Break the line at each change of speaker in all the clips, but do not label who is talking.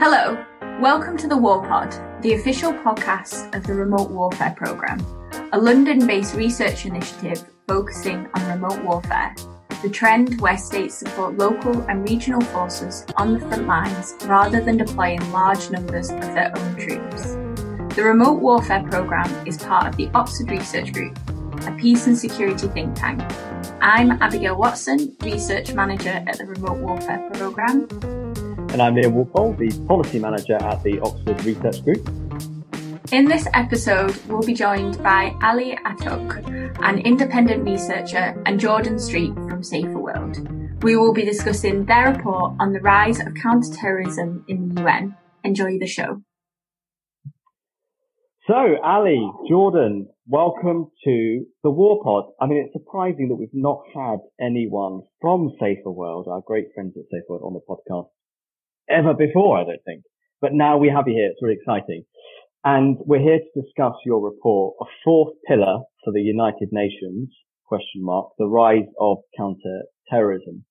Hello, welcome to the War Pod, the official podcast of the Remote Warfare Programme, a London based research initiative focusing on remote warfare, the trend where states support local and regional forces on the front lines rather than deploying large numbers of their own troops. The Remote Warfare Programme is part of the Oxford Research Group, a peace and security think tank. I'm Abigail Watson, Research Manager at the Remote Warfare Programme.
And I'm Liam Walpole, the Policy Manager at the Oxford Research Group.
In this episode, we'll be joined by Ali Altiok, an independent researcher, and Jordan Street from Saferworld. We will be discussing their report on the rise of counterterrorism in the UN. Enjoy the show.
So, Ali, Jordan, welcome to the War Pod. I mean, it's surprising that we've not had anyone from Saferworld, our great friends at Saferworld, on the podcast ever before, I don't think. But now we have you here. It's really exciting. And we're here to discuss your report, a fourth pillar for the United Nations, question mark, the rise of counter-terrorism.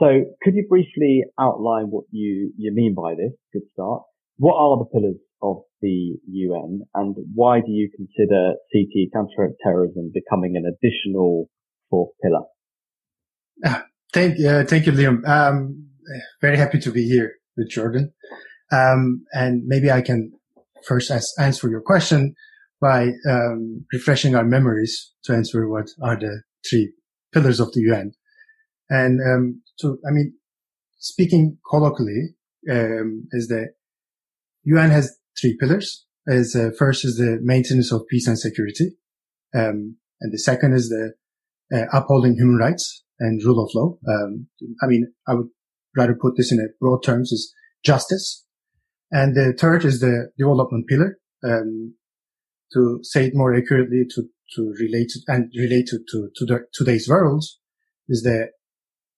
So could you briefly outline what you, you mean by this? Good start. What are the pillars of the UN and why do you consider CT counter-terrorism becoming an additional fourth pillar?
Uh, thank, uh, thank you, Liam. Um, very happy to be here with Jordan. Um, and maybe I can first answer your question by um, refreshing our memories to answer what are the three pillars of the UN. And um, so, I mean, speaking colloquially, um, is the UN has three pillars. Is uh, first is the maintenance of peace and security, um, and the second is the uh, upholding human rights and rule of law. Um, I mean, I would rather put this in a broad terms is justice. And the third is the development pillar. Um, to say it more accurately, to, to relate it and relate to, to the, today's world is the,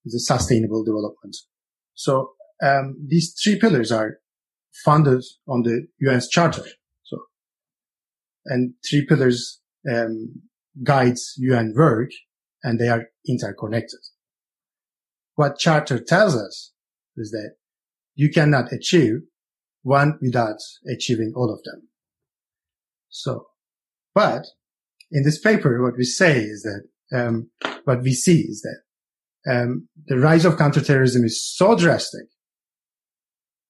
is the sustainable development. So, um, these three pillars are funded on the UN's charter. So, and three pillars, um, guides UN work and they are interconnected. What charter tells us is that you cannot achieve one without achieving all of them. So, but in this paper, what we say is that, um, what we see is that, um, the rise of counterterrorism is so drastic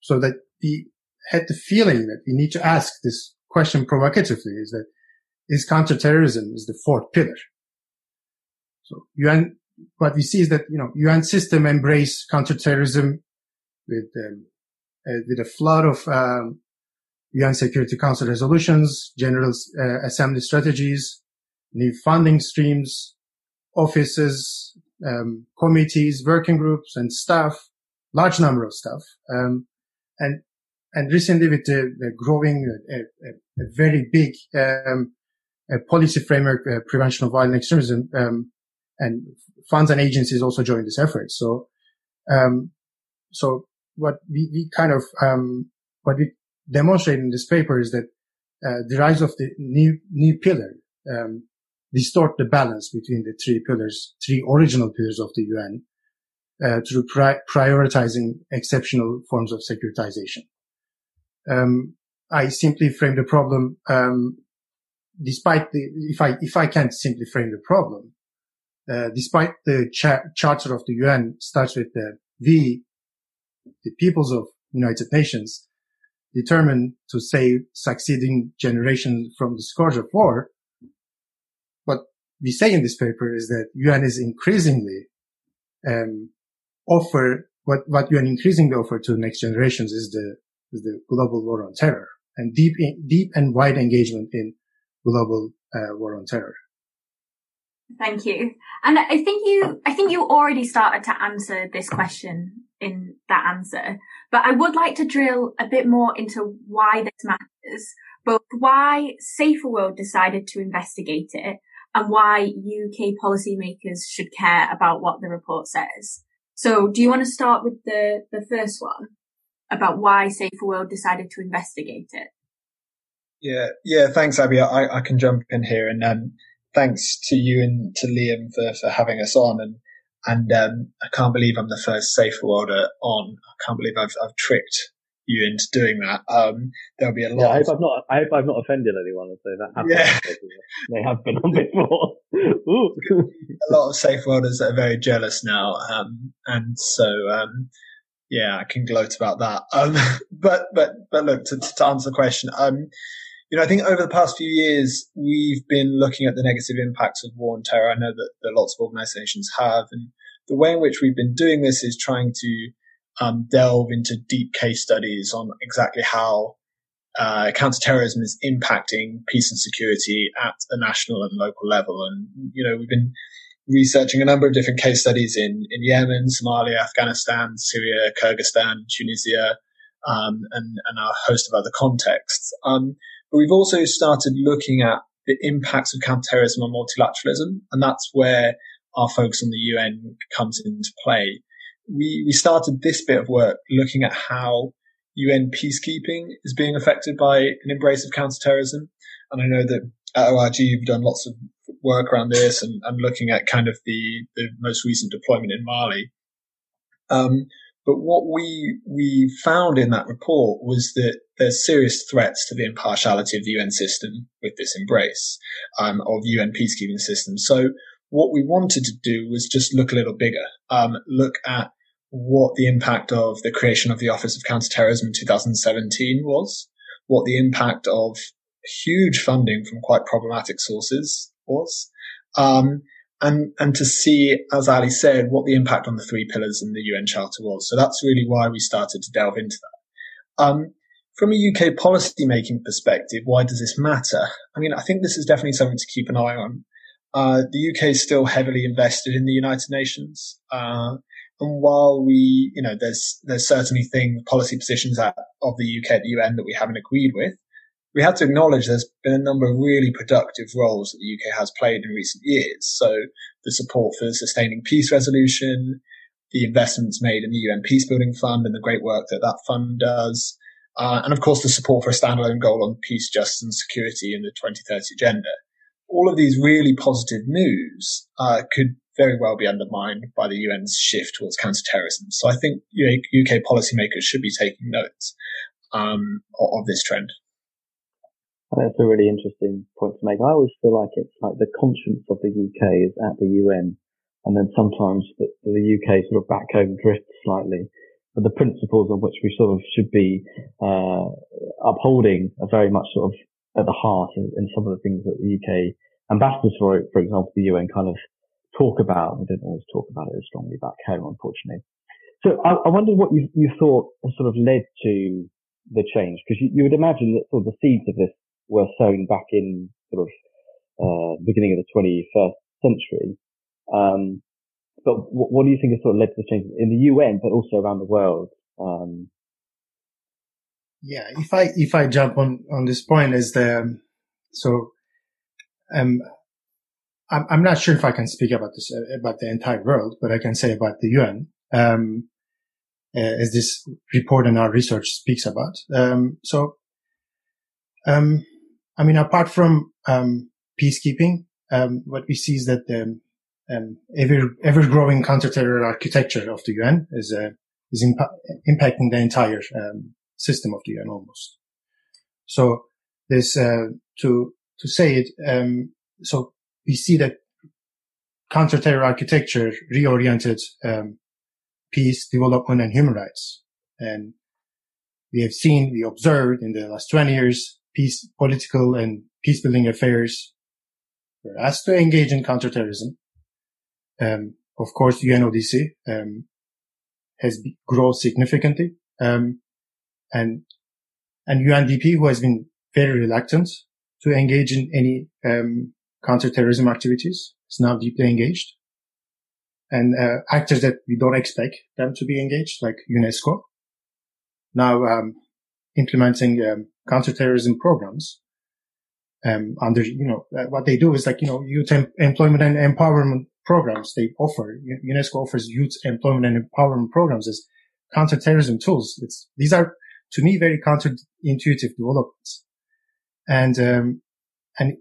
so that we had the feeling that we need to ask this question provocatively is that is counterterrorism is the fourth pillar. So UN, what we see is that, you know, UN system embrace counterterrorism with, um, uh, with a flood of, um, UN Security Council resolutions, General uh, Assembly strategies, new funding streams, offices, um, committees, working groups, and staff, large number of staff. Um, and and recently, with the, the growing, uh, a, a, very big um, policy framework, uh, prevention of violent extremism, um, and funds and agencies also join this effort. So, um, so what we, we kind of um, what we demonstrate in this paper is that uh, the rise of the new new pillar um, distort the balance between the three pillars, three original pillars of the UN, uh, through pri- prioritizing exceptional forms of securitization. Um, I simply frame the problem, um, despite the, if I, if I can't simply frame the problem, uh, despite the cha- charter of the UN starts with the we, the peoples of United Nations, determined to save succeeding generations from the scourge of war. What we say in this paper is that UN is increasingly um, offer what what UN increasingly offer to next generations is the is the global war on terror and deep deep and wide engagement in global uh, war on terror.
Thank you. And I think you, I think you already started to answer this question in that answer, but I would like to drill a bit more into why this matters, both why Saferworld decided to investigate it and why UK policymakers should care about what the report says. So do you want to start with the, the first one about why Saferworld decided to investigate it?
Yeah, yeah, thanks, Abby. I, I can jump in here and, um, thanks to you and to Liam for, for having us on. And, and, um, I can't believe I'm the first safe worlder on. I can't believe I've, I've tricked you into doing that. Um, there'll be a lot.
Yeah, I hope I've not. I hope I've not offended anyone. So that happens. Yeah. they have been on before.
a lot of safe worlders that are very jealous now, um, and so um, yeah, I can gloat about that. Um, but but but look to, to answer the question. You know, I think over the past few years, we've been looking at the negative impacts of war and terror. I know that, that lots of organizations have. And the way in which we've been doing this is trying to um, delve into deep case studies on exactly how uh, counterterrorism is impacting peace and security at a national and local level. And, you know, we've been researching a number of different case studies in, in Yemen, Somalia, Afghanistan, Syria, Kyrgyzstan, Tunisia, um, and, and a host of other contexts. Um, but we've also started looking at the impacts of counterterrorism on multilateralism, and that's where our focus on the UN comes into play. We, we started this bit of work looking at how UN peacekeeping is being affected by an embrace of counterterrorism. And I know that at ORG you've done lots of work around this and, and looking at kind of the, the most recent deployment in Mali. Um, but what we we found in that report was that there's serious threats to the impartiality of the UN system with this embrace um, of UN peacekeeping systems. So what we wanted to do was just look a little bigger, um, look at what the impact of the creation of the Office of Counterterrorism in 2017 was, what the impact of huge funding from quite problematic sources was, um, and and to see, as Ali said, what the impact on the three pillars in the UN Charter was. So that's really why we started to delve into that. Um, from a UK policy making perspective, why does this matter? I mean, I think this is definitely something to keep an eye on. Uh, the UK is still heavily invested in the United Nations, uh, and while we, you know, there's there's certainly things, policy positions at, of the UK at the UN that we haven't agreed with we have to acknowledge there's been a number of really productive roles that the UK has played in recent years. So the support for the sustaining peace resolution, the investments made in the UN Peacebuilding Fund and the great work that that fund does. Uh, and of course, the support for a standalone goal on peace, justice and security in the 2030 agenda. All of these really positive moves uh, could very well be undermined by the UN's shift towards counterterrorism. So I think UK policymakers should be taking notes um, of this trend.
That's a really interesting point to make. I always feel like it's like the conscience of the UK is at the UN, and then sometimes the, the UK sort of back home drifts slightly. The principles on which we sort of should be uh, upholding are very much sort of at the heart in, in, some of the things that the UK ambassadors for, for example, the UN kind of talk about. We don't always talk about it as strongly back home, unfortunately. So I, I wondered what you, you thought sort of led to the change, because you, you, would imagine that sort of the seeds of this were sown back in sort of uh, beginning of the 21st century. Um, but what, what, do you think has sort of led to the change in the UN, but also around the world? Um,
yeah, if I if I jump on on this point, is the so um, I'm I'm not sure if I can speak about this uh, about the entire world, but I can say about the UN. Um, uh, as this report and our research speaks about. Um, so, um, I mean, apart from um, peacekeeping, um, what we see is that the um, ever ever growing counter-terror architecture of the UN is uh, is impa- impacting the entire um, system of the UN almost. So this uh, to to say it, um, so we see that counter-terror architecture reoriented um, peace, development, and human rights, and we have seen, we observed in the last 20 years peace, political and peace building affairs were asked to engage in counterterrorism. Um, of course, UNODC, um, has grown significantly. Um, and, and UNDP, who has been very reluctant to engage in any, um, counterterrorism activities, is now deeply engaged. And, uh, actors that we don't expect them to be engaged, like UNESCO, now, um, implementing, um, counterterrorism programs. Um, under, you know, uh, what they do is like, you know, youth em- employment and empowerment programs they offer. UNESCO offers youth employment and empowerment programs as counterterrorism tools. It's, these are to me very counterintuitive developments. And, um, and,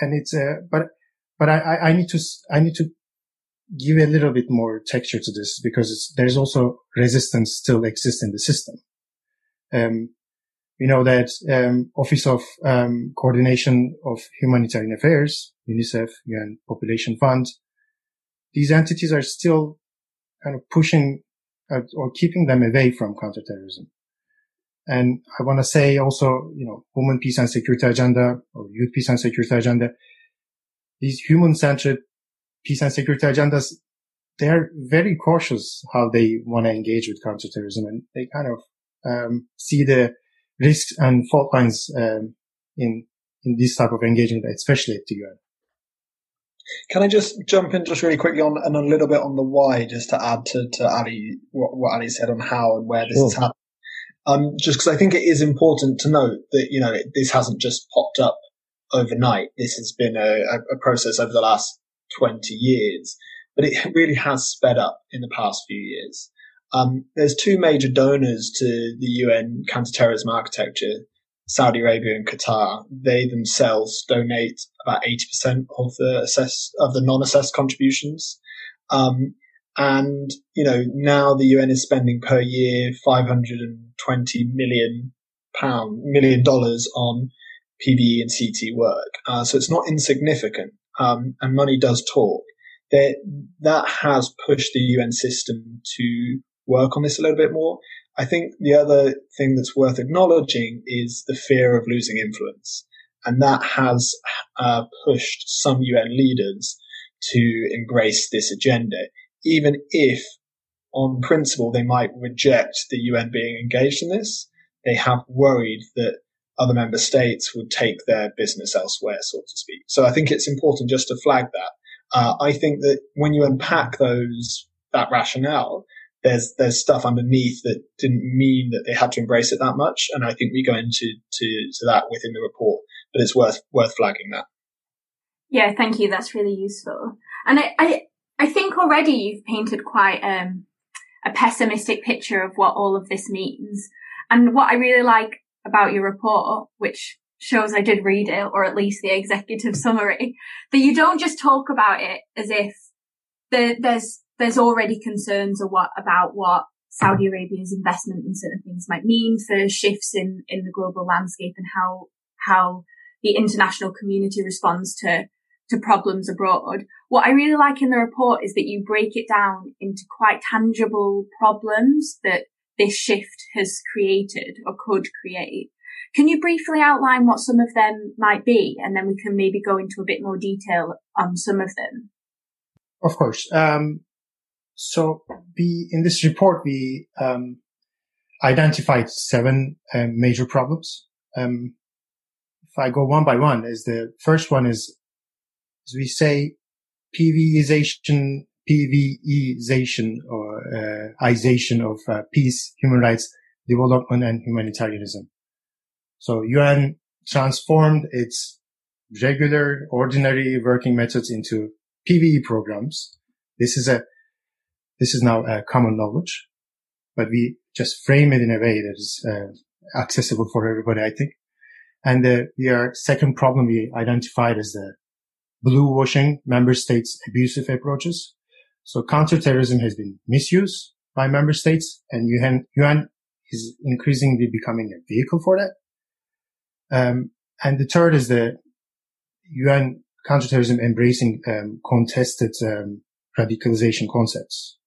and it's, uh, but, but I, I need to, I need to give a little bit more texture to this because there's also resistance still exists in the system. Um, we know that um, Office of um, Coordination of Humanitarian Affairs, UNICEF, UN Population Fund, these entities are still kind of pushing uh, or keeping them away from counterterrorism. And I want to say also, you know, Women, Peace and Security Agenda or Youth Peace and Security Agenda, these human-centered peace and security agendas, they're very cautious how they want to engage with counterterrorism and they kind of um, see the risks and fault lines um, in in this type of engagement, especially at the UN.
Can I just jump in just really quickly on and a little bit on the why, just to add to, to Ali what, what Ali said on how and where this sure. is happening. Um, just because I think it is important to note that you know it, this hasn't just popped up overnight. This has been a, a process over the last twenty years, but it really has sped up in the past few years. Um, there's two major donors to the UN counterterrorism architecture, Saudi Arabia and Qatar. They themselves donate about 80% of the assess, of the non-assessed contributions. Um, and, you know, now the UN is spending per year 520 million pound, million dollars on PVE and CT work. Uh, so it's not insignificant. Um, and money does talk. That, that has pushed the UN system to work on this a little bit more. I think the other thing that's worth acknowledging is the fear of losing influence. And that has uh, pushed some UN leaders to embrace this agenda, even if on principle they might reject the UN being engaged in this. They have worried that other member states would take their business elsewhere, so to speak. So I think it's important just to flag that. Uh, I think that when you unpack those, that rationale, there's there's stuff underneath that didn't mean that they had to embrace it that much, and I think we go into to, to that within the report. But it's worth worth flagging that.
Yeah, thank you. That's really useful. And I I, I think already you've painted quite um, a pessimistic picture of what all of this means. And what I really like about your report, which shows I did read it, or at least the executive summary, that you don't just talk about it as if the, there's there's already concerns what, about what Saudi Arabia's investment in certain things might mean for shifts in, in the global landscape and how, how the international community responds to, to problems abroad. What I really like in the report is that you break it down into quite tangible problems that this shift has created or could create. Can you briefly outline what some of them might be? And then we can maybe go into a bit more detail on some of them.
Of course. Um, so we, in this report, we, um, identified seven um, major problems. Um, if I go one by one, is the first one is, as we say, PVization, PVEization or uh, ization of uh, peace, human rights, development, and humanitarianism. So UN transformed its regular, ordinary working methods into PVE programs. This is a this is now uh, common knowledge, but we just frame it in a way that is uh, accessible for everybody, I think. And the our second problem we identified is the blue washing member states abusive approaches. So counterterrorism has been misused by member states and UN, UN is increasingly becoming a vehicle for that. Um, and the third is the UN counterterrorism embracing um, contested um, radicalization concepts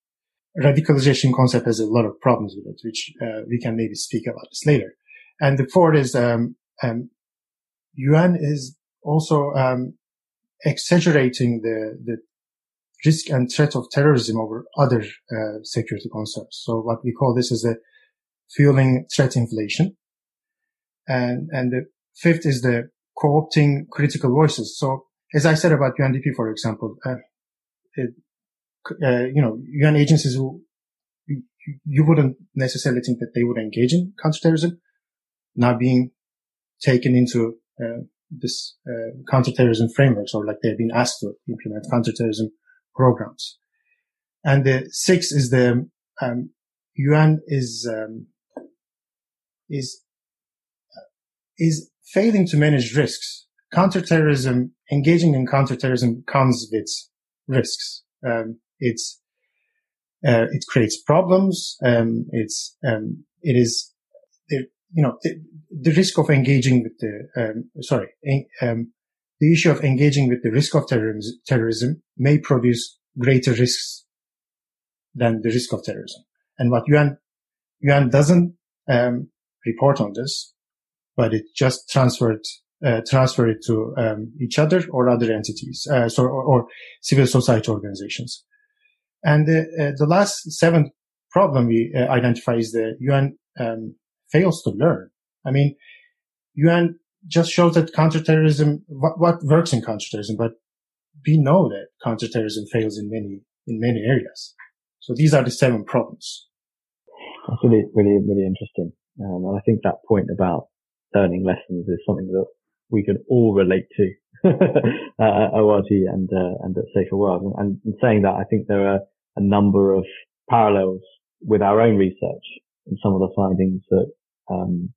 radicalization concept has a lot of problems with it, which uh, we can maybe speak about this later. And the fourth is um, um, UN is also um, exaggerating the the risk and threat of terrorism over other uh, security concerns. So what we call this is a fueling threat inflation. And and the fifth is the co-opting critical voices. So as I said about UNDP, for example, uh, it, uh, you know, UN agencies who you wouldn't necessarily think that they would engage in counterterrorism, now being taken into uh, this uh, counterterrorism frameworks or like they've been asked to implement counterterrorism programs. And the sixth is the um, UN is um, is is failing to manage risks. Counterterrorism, engaging in counterterrorism comes with risks. Um, it's uh, it creates problems. Um, it's um, it is there, you know, the, the, risk of engaging with the, um, sorry, um, the issue of engaging with the risk of terrorism, terrorism may produce greater risks than the risk of terrorism. And what UN, UN doesn't, um, report on this, but it just transferred, uh, transfer it to, um, each other or other entities, uh, so, or, or, civil society organizations. And the, uh, the last seventh problem we uh, identify is the UN, um, fails to learn. I mean, UN just shows that counterterrorism, what, what works in counterterrorism, but we know that counterterrorism fails in many, in many areas. So these are the seven problems.
That's really, really, really interesting. Um, and I think that point about learning lessons is something that we can all relate to at ORG and, uh, and at Saferworld. And, and saying that, I think there are a number of parallels with our own research and some of the findings that um,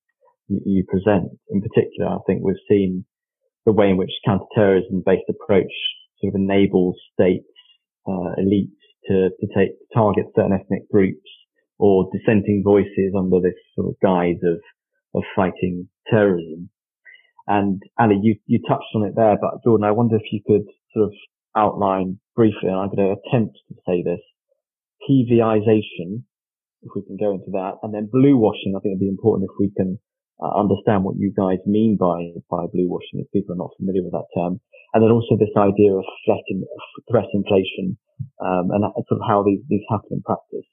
you, you, present. In particular, I think we've seen the way in which counterterrorism-based approach sort of enables states, uh, elites to, to take target certain ethnic groups or dissenting voices under this sort of guise of of fighting terrorism. And Ali, you you touched on it there, but Jordan, I wonder if you could sort of outline briefly, and I'm going to attempt to say this: PVization if we can go into that. And then blue washing, I think it'd be important if we can uh, understand what you guys mean by, by blue washing if people are not familiar with that term. And then also this idea of threat, in, threat inflation, um, and sort of how these, these happen in practice.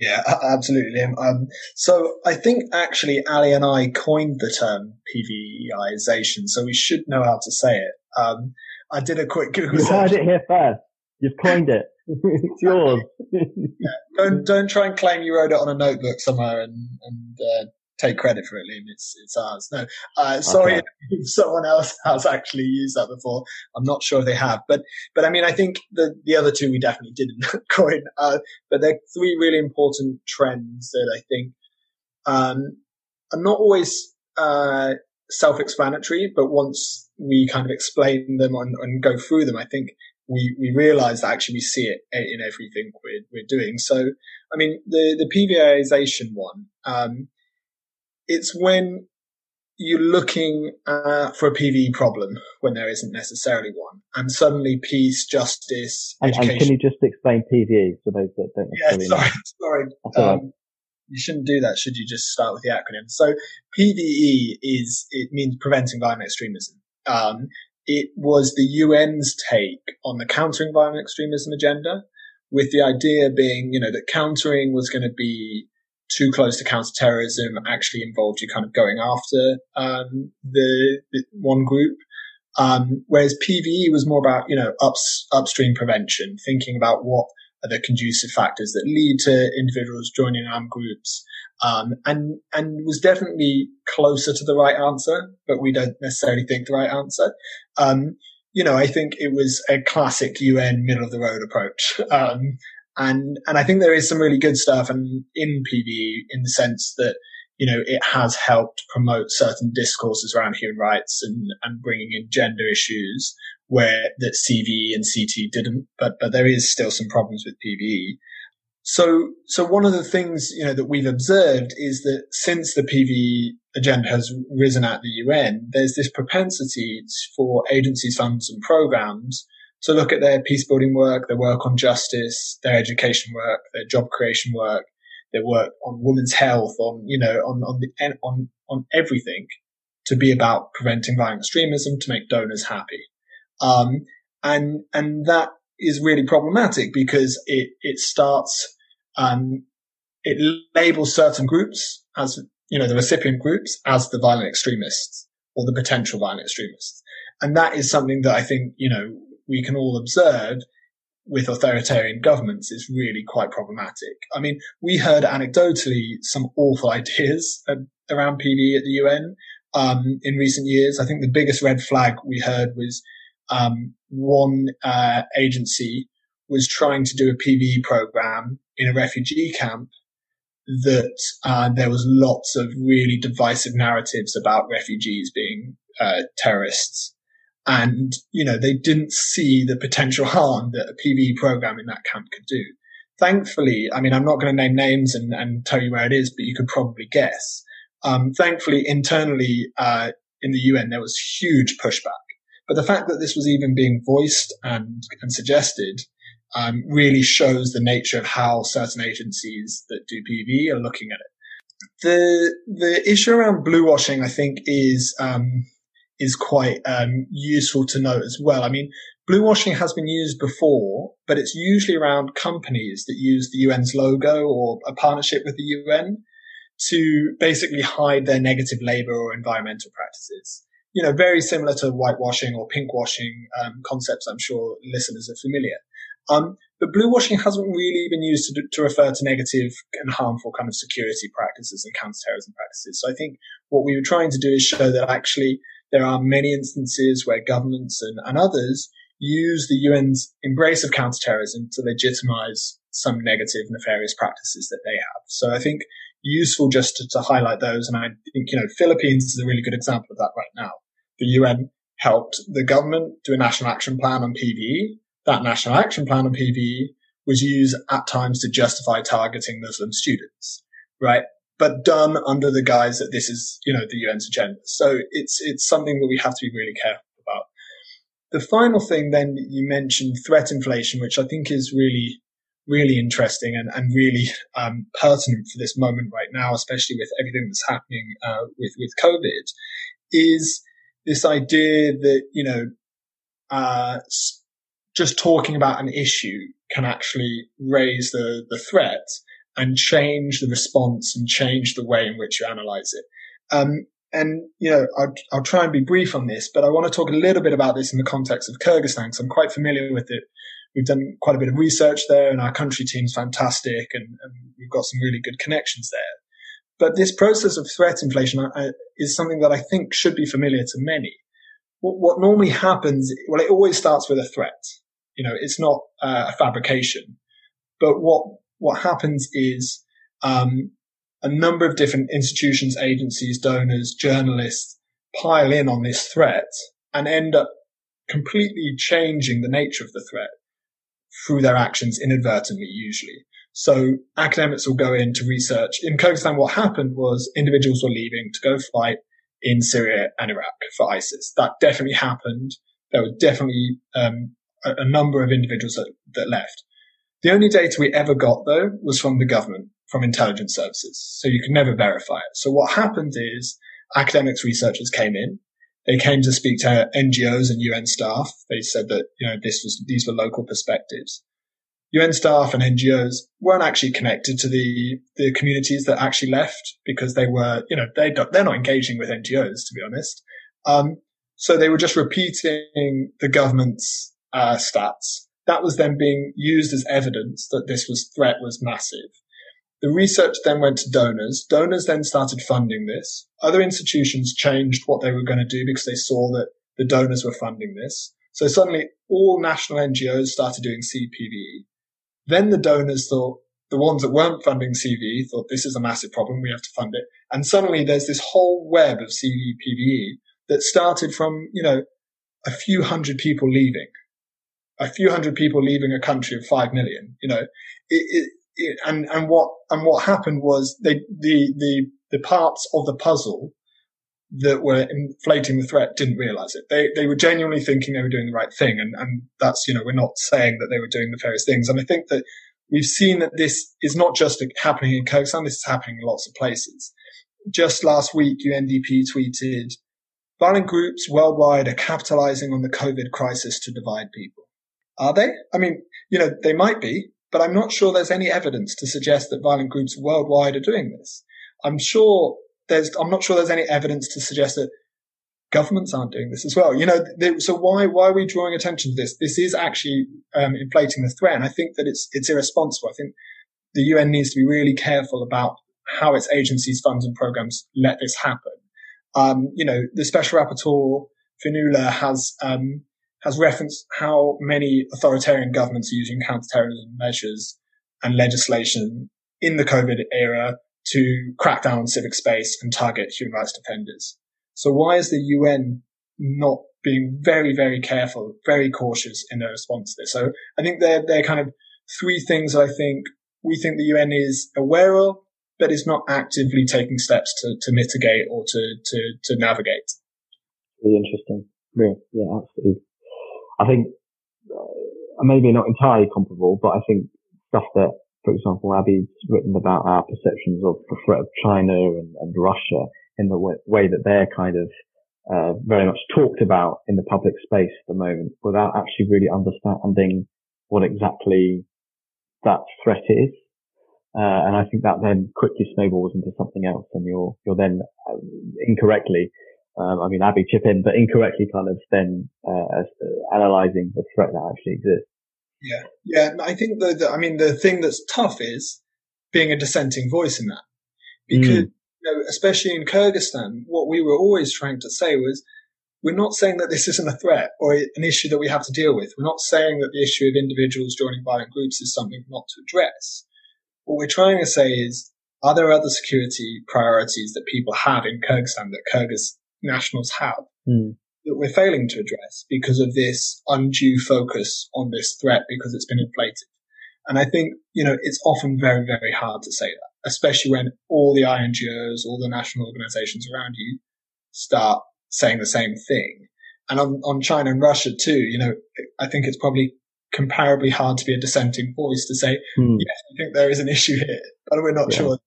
Yeah, absolutely, Liam. Um, so I think actually Ali and I coined the term PVization, so we should know how to say it. Um, I did a quick Google.
You heard it here first. You've coined it. it's yours.
yeah. Don't don't try and claim you wrote it on a notebook somewhere and and uh, take credit for it, Liam. It's it's ours. No, uh, sorry okay. if someone else has actually used that before. I'm not sure they have, but but I mean, I think the the other two we definitely didn't coin. Uh, but they're three really important trends that I think um, are not always uh, self-explanatory, but once we kind of explain them and, and go through them, I think we, we realize that actually we see it in everything we're, we're doing. So, I mean, the, the PVization one, um, it's when you're looking uh, for a PVE problem when there isn't necessarily one, and suddenly peace, justice,
and,
education.
And can you just explain PVE for those that don't
yeah, sorry, know? sorry. Um, you shouldn't do that. Should you just start with the acronym? So PVE is it means preventing violent extremism. Um, it was the UN's take on the countering violent extremism agenda, with the idea being, you know, that countering was going to be too close to counterterrorism actually involved you kind of going after um, the, the, one group. Um, whereas PVE was more about, you know, ups, upstream prevention, thinking about what are the conducive factors that lead to individuals joining armed groups, um, and and was definitely closer to the right answer, but we don't necessarily think the right answer. Um, you know, I think it was a classic UN middle of the road approach. And and I think there is some really good stuff and in PVE in the sense that you know it has helped promote certain discourses around human rights and and bringing in gender issues where that CVE and CT didn't, but but there is still some problems with PVE. So, so one of the things, you know, that we've observed is that since the PVE agenda has risen at the UN, there's this propensity for agencies, funds and programs to look at their peace building work, their work on justice, their education work, their job creation work, their work on women's health, on, you know, on, on the, on, on everything to be about preventing violent extremism, to make donors happy. Um, and, and that is really problematic because it, it starts um, it labels certain groups as, you know, the recipient groups as the violent extremists or the potential violent extremists. And that is something that I think, you know, we can all observe with authoritarian governments is really quite problematic. I mean, we heard anecdotally some awful ideas around PV at the UN um, in recent years. I think the biggest red flag we heard was um, one uh, agency was trying to do a PVE program in a refugee camp that uh, there was lots of really divisive narratives about refugees being uh, terrorists. And, you know, they didn't see the potential harm that a PVE program in that camp could do. Thankfully, I mean, I'm not going to name names and, and tell you where it is, but you could probably guess. Um, thankfully, internally uh, in the UN, there was huge pushback. But the fact that this was even being voiced and, and suggested um, really shows the nature of how certain agencies that do PV are looking at it. The the issue around blue washing, I think, is um, is quite um, useful to note as well. I mean, blue washing has been used before, but it's usually around companies that use the UN's logo or a partnership with the UN to basically hide their negative labor or environmental practices. You know, very similar to whitewashing or pinkwashing um, concepts. I'm sure listeners are familiar. Um, but blue washing hasn't really been used to, to refer to negative and harmful kind of security practices and counterterrorism practices. So I think what we were trying to do is show that actually there are many instances where governments and, and others use the UN's embrace of counterterrorism to legitimize some negative, nefarious practices that they have. So I think useful just to, to highlight those. And I think, you know, Philippines is a really good example of that right now. The UN helped the government do a national action plan on PVE that national action plan on PVE was used at times to justify targeting Muslim students, right? But done under the guise that this is, you know, the UN's agenda. So it's, it's something that we have to be really careful about. The final thing then you mentioned threat inflation, which I think is really, really interesting and, and really um, pertinent for this moment right now, especially with everything that's happening uh, with, with COVID, is this idea that, you know, uh, just talking about an issue can actually raise the, the threat and change the response and change the way in which you analyze it. Um, and, you know, I'll, I'll, try and be brief on this, but I want to talk a little bit about this in the context of Kyrgyzstan because I'm quite familiar with it. We've done quite a bit of research there and our country team's fantastic and, and we've got some really good connections there. But this process of threat inflation uh, is something that I think should be familiar to many. What, what normally happens, well, it always starts with a threat. You know, it's not uh, a fabrication. But what what happens is um, a number of different institutions, agencies, donors, journalists pile in on this threat and end up completely changing the nature of the threat through their actions inadvertently, usually. So academics will go in to research. In Kyrgyzstan, what happened was individuals were leaving to go fight in Syria and Iraq for ISIS. That definitely happened. There were definitely um, a, a number of individuals that, that left. The only data we ever got though was from the government, from intelligence services. So you can never verify it. So what happened is academics, researchers came in. They came to speak to NGOs and UN staff. They said that, you know, this was, these were local perspectives. UN staff and NGOs weren't actually connected to the, the communities that actually left because they were, you know, they they're not engaging with NGOs, to be honest. Um, so they were just repeating the government's uh, stats. That was then being used as evidence that this was threat was massive. The research then went to donors. Donors then started funding this. Other institutions changed what they were going to do because they saw that the donors were funding this. So suddenly all national NGOs started doing CPVE. Then the donors thought, the ones that weren't funding CV thought this is a massive problem. We have to fund it. And suddenly there's this whole web of CVPVE that started from, you know, a few hundred people leaving a few hundred people leaving a country of five million. You know, it, it, it, and and what and what happened was they the the the parts of the puzzle that were inflating the threat didn't realize it. They they were genuinely thinking they were doing the right thing, and and that's you know we're not saying that they were doing nefarious things. And I think that we've seen that this is not just happening in Kyrgyzstan. This is happening in lots of places. Just last week, UNDP tweeted, "Violent groups worldwide are capitalizing on the COVID crisis to divide people." Are they? I mean, you know, they might be, but I'm not sure there's any evidence to suggest that violent groups worldwide are doing this. I'm sure there's, I'm not sure there's any evidence to suggest that governments aren't doing this as well. You know, they, so why, why are we drawing attention to this? This is actually, um, inflating the threat. And I think that it's, it's irresponsible. I think the UN needs to be really careful about how its agencies, funds and programs let this happen. Um, you know, the special rapporteur, Fionnuala has, um, has referenced how many authoritarian governments are using counterterrorism measures and legislation in the COVID era to crack down on civic space and target human rights defenders. So why is the UN not being very, very careful, very cautious in their response to this? So I think they're, they're kind of three things that I think we think the UN is aware of, but is not actively taking steps to, to mitigate or to, to, to navigate.
Really interesting. Yeah, yeah, absolutely. I think uh, maybe not entirely comparable, but I think stuff that, for example, Abby's written about our perceptions of the threat of China and, and Russia in the way, way that they're kind of uh, very much talked about in the public space at the moment without actually really understanding what exactly that threat is. Uh, and I think that then quickly snowballs into something else and you're, you're then uh, incorrectly, um, I mean, Abby chip in, but incorrectly kind of then, uh, uh analyzing the threat that actually exists.
Yeah. Yeah. I think that, I mean, the thing that's tough is being a dissenting voice in that because, mm know, especially in Kyrgyzstan, what we were always trying to say was, we're not saying that this isn't a threat or an issue that we have to deal with. We're not saying that the issue of individuals joining violent groups is something not to address. What we're trying to say is, are there other security priorities that people have in Kyrgyzstan that Kyrgyz nationals have mm. that we're failing to address because of this undue focus on this threat because it's been inflated? And I think, you know, it's often very, very hard to say that especially when all the INGOs, all the national organizations around you start saying the same thing. And on, on China and Russia too, you know, I think it's probably comparably hard to be a dissenting voice to say, hmm. yes, I think there is an issue here, but we're not yeah. sure.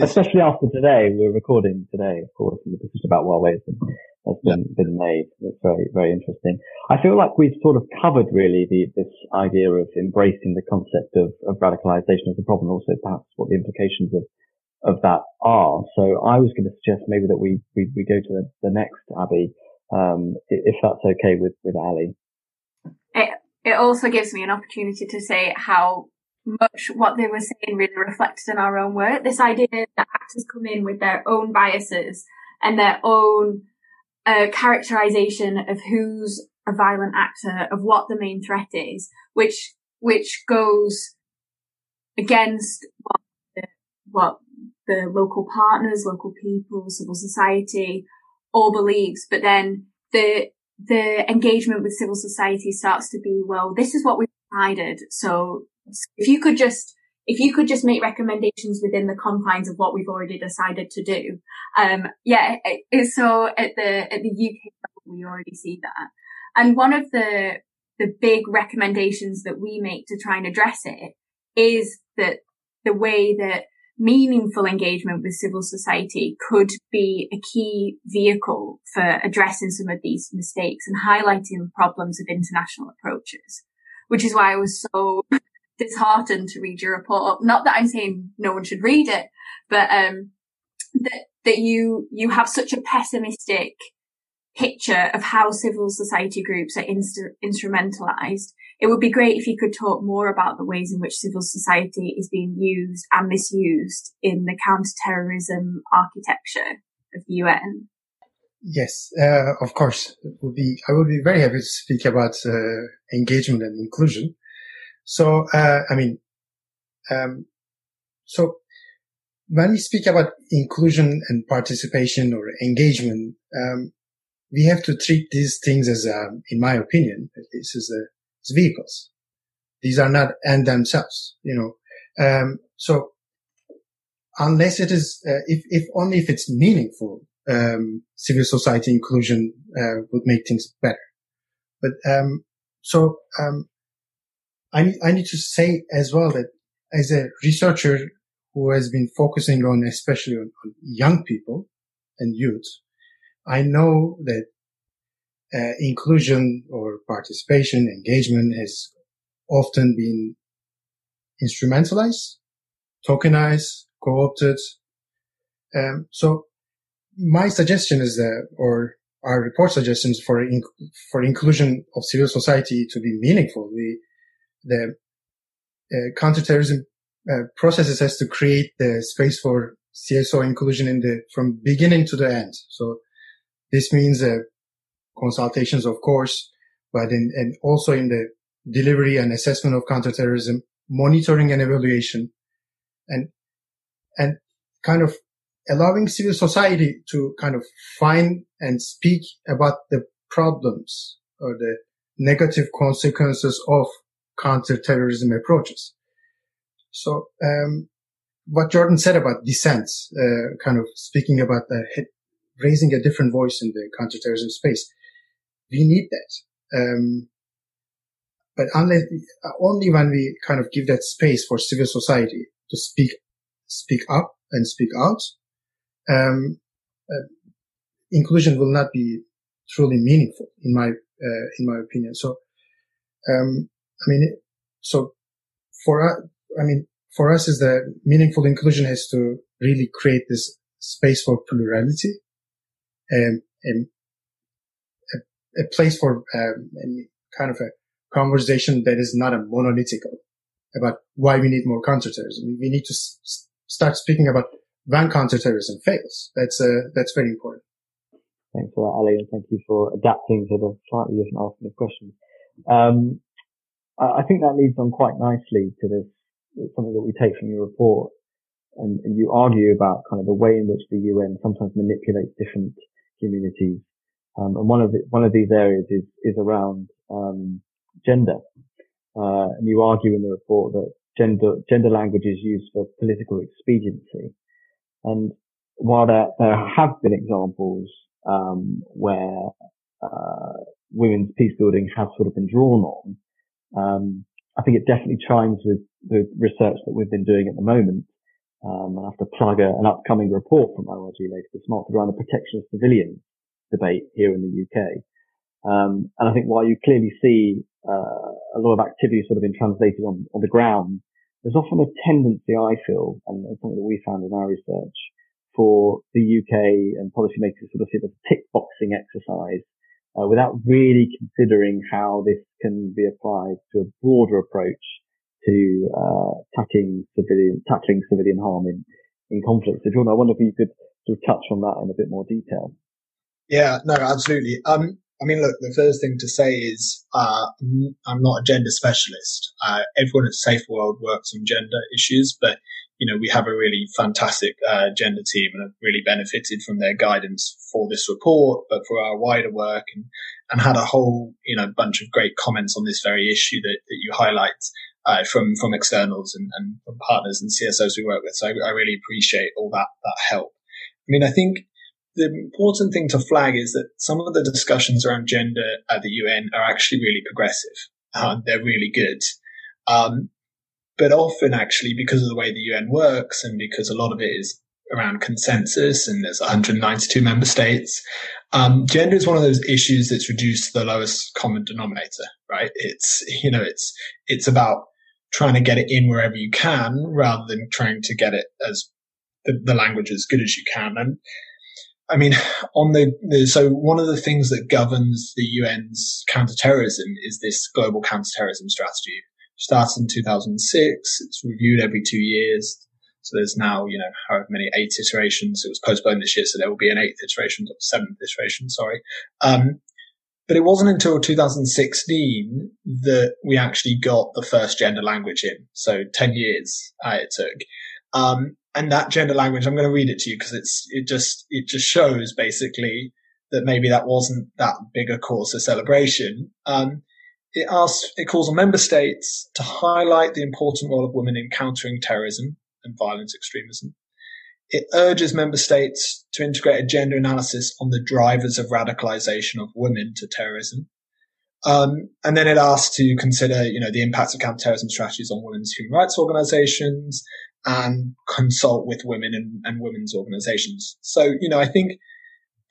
Especially after today, we're recording today, of course, and the decision about Huawei has been, yeah. been made. It's very, very interesting. I feel like we've sort of covered really the, this idea of embracing the concept of, of radicalization as a problem, also perhaps what the implications of, of that are. So I was going to suggest maybe that we, we, we go to the, the next Abby, um, if that's okay with, with Ali.
It, it also gives me an opportunity to say how much what they were saying really reflected in our own work. This idea that actors come in with their own biases and their own a characterization of who's a violent actor, of what the main threat is, which which goes against what the, what the local partners, local people, civil society all believes. But then the the engagement with civil society starts to be, well, this is what we've decided. So if you could just if you could just make recommendations within the confines of what we've already decided to do. Um, yeah, it, so at the, at the UK level, we already see that. And one of the, the big recommendations that we make to try and address it is that the way that meaningful engagement with civil society could be a key vehicle for addressing some of these mistakes and highlighting problems of international approaches, which is why I was so disheartened to read your report. Not that I'm saying no one should read it, but um, that that you you have such a pessimistic picture of how civil society groups are inst- instrumentalized. It would be great if you could talk more about the ways in which civil society is being used and misused in the counterterrorism architecture of the UN.
Yes, uh, of course. It would be, I would be very happy to speak about uh, engagement and inclusion. So, uh, I mean, um, so when we speak about inclusion and participation or engagement, um, we have to treat these things as, um, in my opinion, this is uh, as vehicles. These are not end themselves, you know. Um, so unless it is, uh, if, if only if it's meaningful, um, civil society inclusion uh, would make things better. But um, so um, I need, I need to say as well that as a researcher who has been focusing on especially on, on young people and youth, I know that uh, inclusion or participation, engagement has often been instrumentalized, tokenized, co-opted. Um, so my suggestion is that, or our report suggestions for in, for inclusion of civil society to be meaningful, we the uh, counterterrorism uh, processes has to create the space for CSO inclusion in the from beginning to the end. So this means uh, consultations, of course, but in and also in the delivery and assessment of counterterrorism, monitoring and evaluation, and and kind of allowing civil society to kind of find and speak about the problems or the negative consequences of counterterrorism approaches. So, um, what Jordan said about dissent, uh, kind of speaking about the raising a different voice in the counterterrorism space. We need that. Um, but unless, only when we kind of give that space for civil society to speak, speak up and speak out, um, uh, inclusion will not be truly meaningful in my, uh, in my opinion. So, um, I mean, so for, uh, I mean, for us is that meaningful inclusion has to really create this space for plurality and, and a, a place for um, kind of a conversation that is not a monolithical about why we need more counterterrorism. We need to s- start speaking about when counterterrorism fails. That's uh, that's very important.
Thanks for that, Ali, and thank you for adapting to the slightly different asking of questions. Um, I think that leads on quite nicely to this something that we take from your report, and, and you argue about kind of the way in which the UN sometimes manipulates different communities. Um, and one of the, one of these areas is is around um, gender, uh, and you argue in the report that gender gender language is used for political expediency. And while there there have been examples um, where uh, women's peace building has sort of been drawn on, um, I think it definitely chimes with the research that we've been doing at the moment. Um, I have to plug a, an upcoming report from ORG later this month around the protection of civilians debate here in the UK. Um, and I think while you clearly see uh, a lot of activity sort of been translated on, on the ground, there's often a tendency, I feel, and something that we found in our research, for the UK and policymakers to sort of see it as a tick boxing exercise uh, without really considering how this can be applied to a broader approach to uh, tackling civilian tackling civilian harm in in conflict. So, John, I wonder if you could sort of touch on that in a bit more detail.
Yeah, no, absolutely. Um, I mean, look, the first thing to say is uh, I'm not a gender specialist. Uh, everyone at Saferworld works on gender issues, but you know, we have a really fantastic uh, gender team and have really benefited from their guidance for this report, but for our wider work and, and had a whole, you know, bunch of great comments on this very issue that, that you highlight uh, from, from externals and, and from partners and CSOs we work with. So I, I really appreciate all that, that help. I mean, I think the important thing to flag is that some of the discussions around gender at the UN are actually really progressive. Uh, they're really good. Um, but often, actually, because of the way the UN works and because a lot of it is around consensus and there's 192 member states, um, gender is one of those issues that's reduced to the lowest common denominator, right? It's, you know, it's, it's about trying to get it in wherever you can rather than trying to get it as the, the language as good as you can. And I mean, on the, the, so one of the things that governs the UN's counterterrorism is this global counterterrorism strategy, started in 2006. It's reviewed every two years. So there's now, you know, however many eight iterations. It was postponed this year, so there will be an eighth iteration, seventh iteration, sorry. Um, but it wasn't until 2016 that we actually got the first gender language in. So 10 years uh, it took. Um, and that gender language, I'm going to read it to you because it's, it just, it just shows basically that maybe that wasn't that big a cause of celebration. Um, it asks, it calls on member states to highlight the important role of women in countering terrorism and violent extremism. It urges member states to integrate a gender analysis on the drivers of radicalization of women to terrorism. Um, and then it asks to consider, you know, the impacts of counterterrorism strategies on women's human rights organizations and consult with women and, and women's organizations. So, you know, I think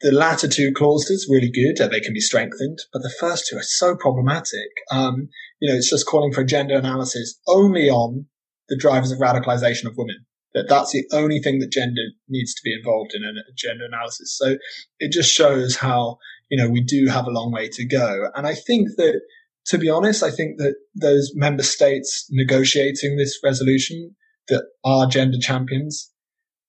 the latter two clauses really good; they can be strengthened, but the first two are so problematic. Um, you know, it's just calling for a gender analysis only on the drivers of radicalization of women. That that's the only thing that gender needs to be involved in a gender analysis. So it just shows how you know we do have a long way to go. And I think that, to be honest, I think that those member states negotiating this resolution that are gender champions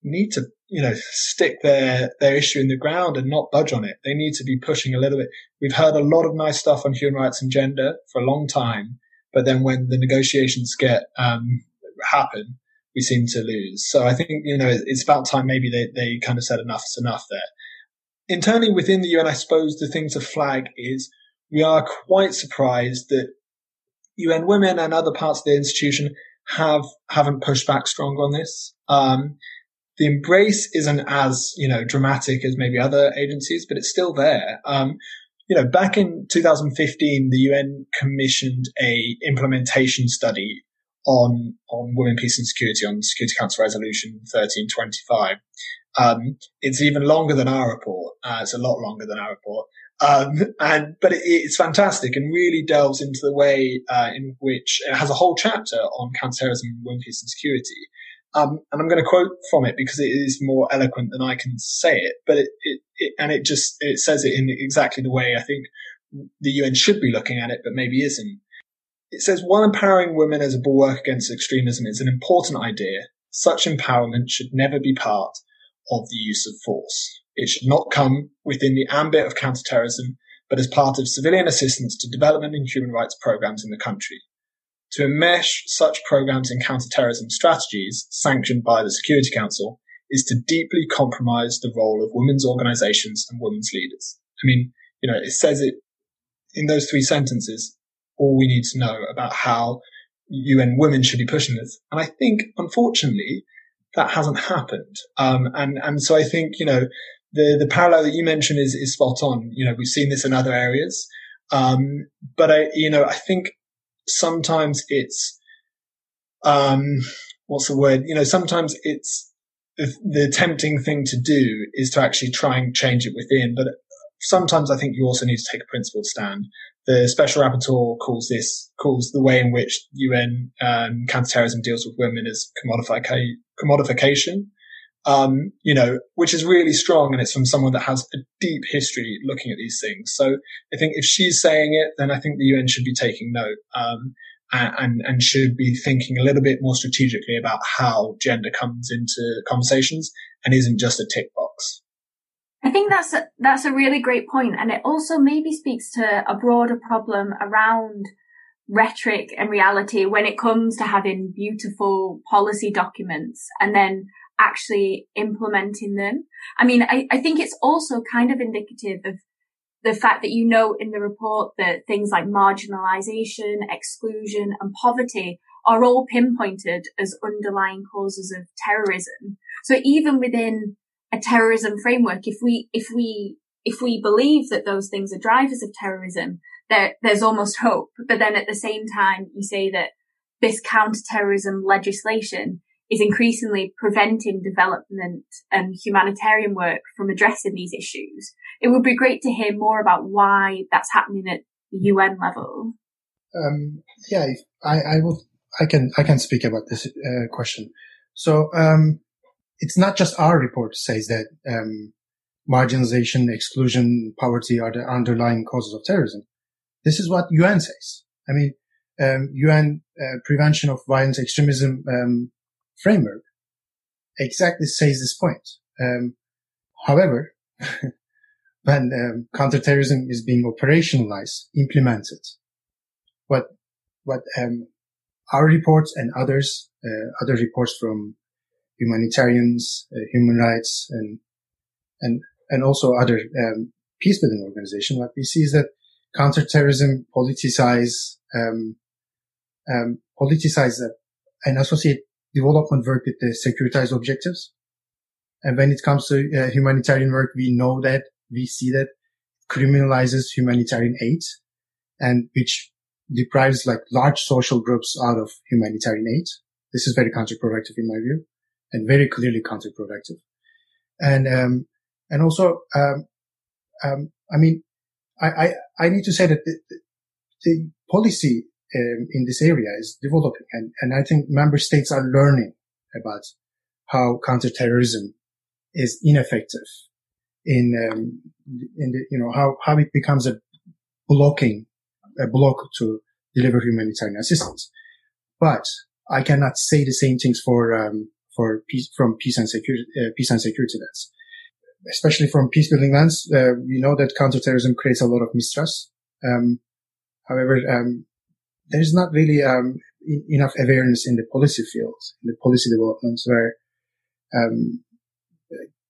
need to you know, stick their, their issue in the ground and not budge on it. They need to be pushing a little bit. We've heard a lot of nice stuff on human rights and gender for a long time, but then when the negotiations get, um, happen, we seem to lose. So I think, you know, it's about time maybe they, they kind of said enough is enough there. Internally within the UN, I suppose the thing to flag is we are quite surprised that UN Women and other parts of the institution have haven't pushed back strong on this. Um, the embrace isn't as you know dramatic as maybe other agencies, but it's still there. Um, you know, back in 2015, the UN commissioned a implementation study on on women, peace, and security on Security Council Resolution 1325. Um, it's even longer than our report. Uh, it's a lot longer than our report. Um, and but it, it's fantastic and really delves into the way uh, in which it has a whole chapter on counterterrorism, women, peace, and security. Um, and I'm going to quote from it because it is more eloquent than I can say it. But it, it, it, and it just it says it in exactly the way I think the UN should be looking at it, but maybe isn't. It says while empowering women as a bulwark against extremism is an important idea, such empowerment should never be part of the use of force. It should not come within the ambit of counterterrorism, but as part of civilian assistance to development and human rights programs in the country. To enmesh such programs in counterterrorism strategies sanctioned by the Security Council is to deeply compromise the role of women's organizations and women's leaders. I mean, you know, it says it in those three sentences, all we need to know about how UN women should be pushing this. And I think, unfortunately, that hasn't happened. Um, and, and so I think, you know, the, the parallel that you mentioned is, is spot on. You know, we've seen this in other areas. Um, but I, you know, I think sometimes it's, um, what's the word? You know, sometimes it's the, the tempting thing to do is to actually try and change it within. But sometimes I think you also need to take a principled stand. The special rapporteur calls this, calls the way in which UN um, counterterrorism deals with women as commodification um, you know, which is really strong and it's from someone that has a deep history looking at these things. So I think if she's saying it, then I think the UN should be taking note, um, and, and should be thinking a little bit more strategically about how gender comes into conversations and isn't just a tick box.
I think that's a, that's a really great point, and it also maybe speaks to a broader problem around rhetoric and reality when it comes to having beautiful policy documents and then actually implementing them. I mean, I, I think it's also kind of indicative of the fact that you note in the report that things like marginalization, exclusion and poverty are all pinpointed as underlying causes of terrorism. So even within a terrorism framework, if we, if we, if we believe that those things are drivers of terrorism, there, there's almost hope. But then at the same time, you say that this counterterrorism legislation is increasingly preventing development and humanitarian work from addressing these issues. It would be great to hear more about why that's happening at the UN level.
Um, yeah, I, I will, I can, I can speak about this uh, question. So, um, it's not just our report says that, um, marginalization, exclusion, poverty are the underlying causes of terrorism. This is what UN says. I mean, um, UN uh, prevention of violence extremism um, framework exactly says this point. Um, however, when um, counterterrorism is being operationalized, implemented, what what um, our reports and others, uh, other reports from humanitarians, uh, human rights, and and and also other um, peace building organizations, what we see is that counterterrorism politicize um, um, politicize and associate development work with the securitized objectives. And when it comes to uh, humanitarian work, we know that we see that criminalizes humanitarian aid and which deprives like large social groups out of humanitarian aid. This is very counterproductive in my view and very clearly counterproductive. And, um, and also, um, um, I mean, I, I, I, need to say that the, the policy um, in this area is developing. And, and I think member states are learning about how counterterrorism is ineffective in, um, in the, you know, how, how it becomes a blocking, a block to deliver humanitarian assistance. But I cannot say the same things for, um, for peace, from peace and security, uh, peace and security lens. Especially from peace building lens, uh, we know that counterterrorism creates a lot of mistrust. Um, however, um, there's not really um, enough awareness in the policy fields, in the policy developments where, um,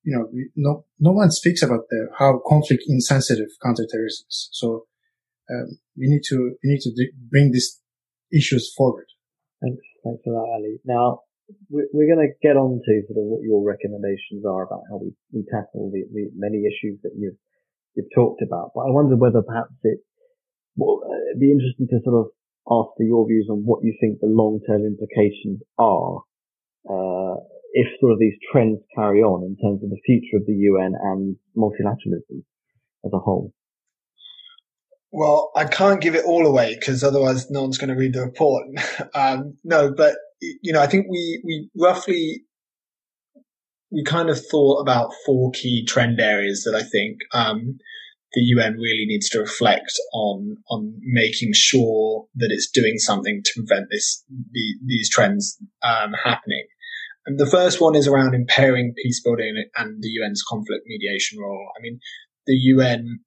you know, no, no one speaks about the, how conflict insensitive counterterrorism is. So, um, we need to, we need to bring these issues forward.
Thanks, thanks for that, Ali. Now, we're going to get on to sort of what your recommendations are about how we, we tackle the, the many issues that you've, you've talked about. But I wonder whether perhaps it, well, it'd be interesting to sort of for your views on what you think the long-term implications are, uh, if sort of these trends carry on in terms of the future of the UN and multilateralism as a whole.
Well, I can't give it all away because otherwise no one's going to read the report. um, no, but you know, I think we we roughly we kind of thought about four key trend areas that I think um, the UN really needs to reflect on on making sure that it's doing something to prevent this the, these trends um, happening. And the first one is around impairing peace building and the UN's conflict mediation role. I mean, the UN,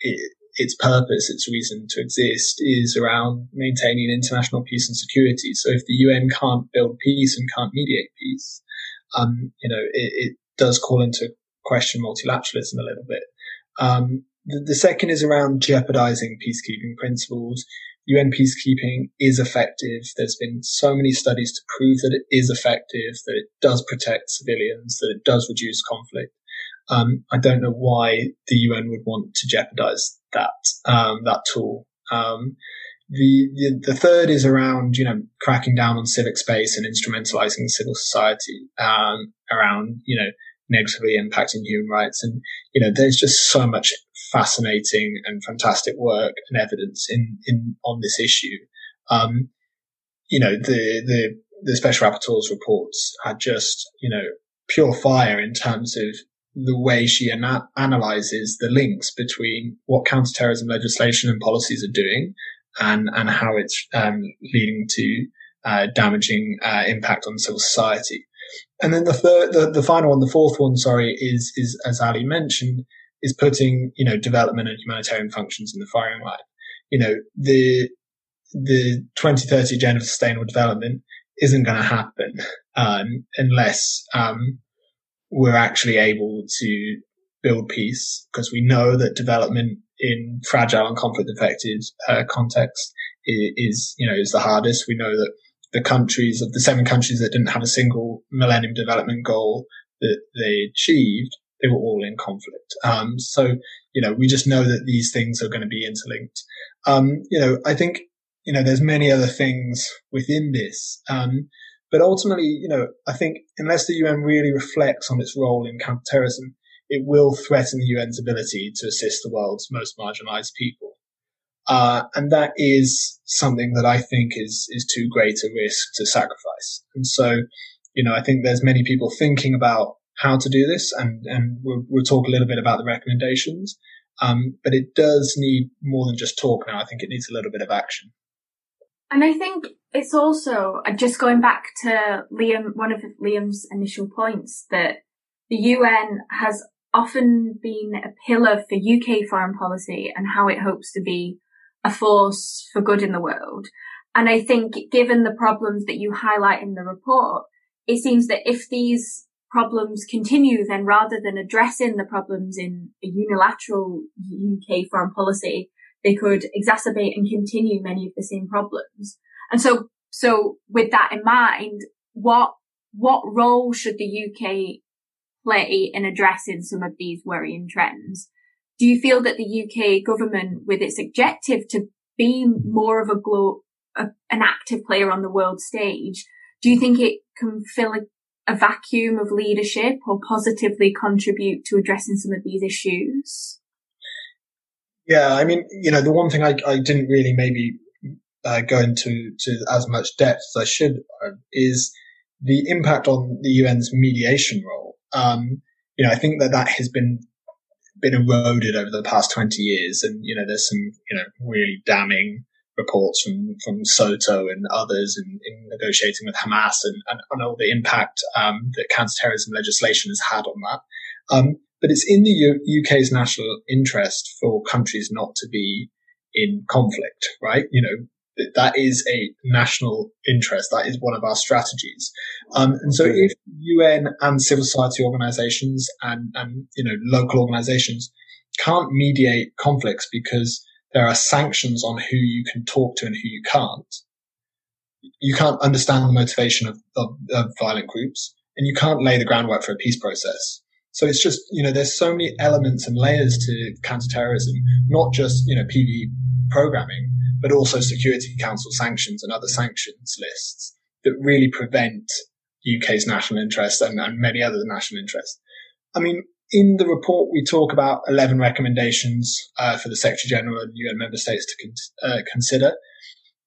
it, its purpose, its reason to exist is around maintaining international peace and security. So if the UN can't build peace and can't mediate peace, um, you know, it, it, does call into question multilateralism a little bit. Um, the, the, second is around jeopardizing peacekeeping principles. UN peacekeeping is effective. There's been so many studies to prove that it is effective, that it does protect civilians, that it does reduce conflict. Um, I don't know why the UN would want to jeopardize that um, that tool. Um, the, the, the third is around you know cracking down on civic space and instrumentalizing civil society um, around you know negatively impacting human rights and you know there's just so much fascinating and fantastic work and evidence in in on this issue. Um, you know the the the special rapporteur's reports are just you know pure fire in terms of the way she ana- analyzes the links between what counterterrorism legislation and policies are doing and, and how it's um, leading to uh, damaging uh, impact on civil society. And then the third, the, the final one, the fourth one, sorry, is, is, as Ali mentioned, is putting, you know, development and humanitarian functions in the firing line. You know, the, the 2030 Agenda for Sustainable Development isn't going to happen, um, unless, um, we're actually able to build peace because we know that development in fragile and conflict affected uh, context is, is, you know, is the hardest. We know that the countries of the seven countries that didn't have a single millennium development goal that they achieved, they were all in conflict. Um, so, you know, we just know that these things are going to be interlinked. Um, you know, I think, you know, there's many other things within this. Um, but ultimately, you know, I think unless the UN really reflects on its role in counterterrorism, it will threaten the UN's ability to assist the world's most marginalized people. Uh, and that is something that I think is, is too great a risk to sacrifice. And so, you know, I think there's many people thinking about how to do this and, and we'll, we'll talk a little bit about the recommendations. Um, but it does need more than just talk now. I think it needs a little bit of action.
And I think it's also uh, just going back to Liam, one of Liam's initial points that the UN has often been a pillar for UK foreign policy and how it hopes to be a force for good in the world. And I think given the problems that you highlight in the report, it seems that if these problems continue, then rather than addressing the problems in a unilateral UK foreign policy, they could exacerbate and continue many of the same problems. And so, so with that in mind, what, what role should the UK play in addressing some of these worrying trends? Do you feel that the UK government, with its objective to be more of a glow, a, an active player on the world stage, do you think it can fill a, a vacuum of leadership or positively contribute to addressing some of these issues?
Yeah, I mean, you know, the one thing I, I didn't really maybe uh, go into to as much depth as I should uh, is the impact on the UN's mediation role. Um, you know, I think that that has been been eroded over the past 20 years. And, you know, there's some, you know, really damning reports from, from SOTO and others in, in negotiating with Hamas and, and, and all the impact, um, that counterterrorism legislation has had on that. Um, but it's in the U- UK's national interest for countries not to be in conflict, right? You know, that is a national interest. That is one of our strategies. Um, and so if UN and civil society organizations and, and, you know, local organizations can't mediate conflicts because there are sanctions on who you can talk to and who you can't, you can't understand the motivation of, of, of violent groups and you can't lay the groundwork for a peace process. So it's just, you know, there's so many elements and layers to counterterrorism, not just, you know, PV programming, but also Security Council sanctions and other sanctions lists that really prevent UK's national interest and, and many other national interests. I mean, in the report, we talk about 11 recommendations uh, for the Secretary General and UN member states to con- uh, consider.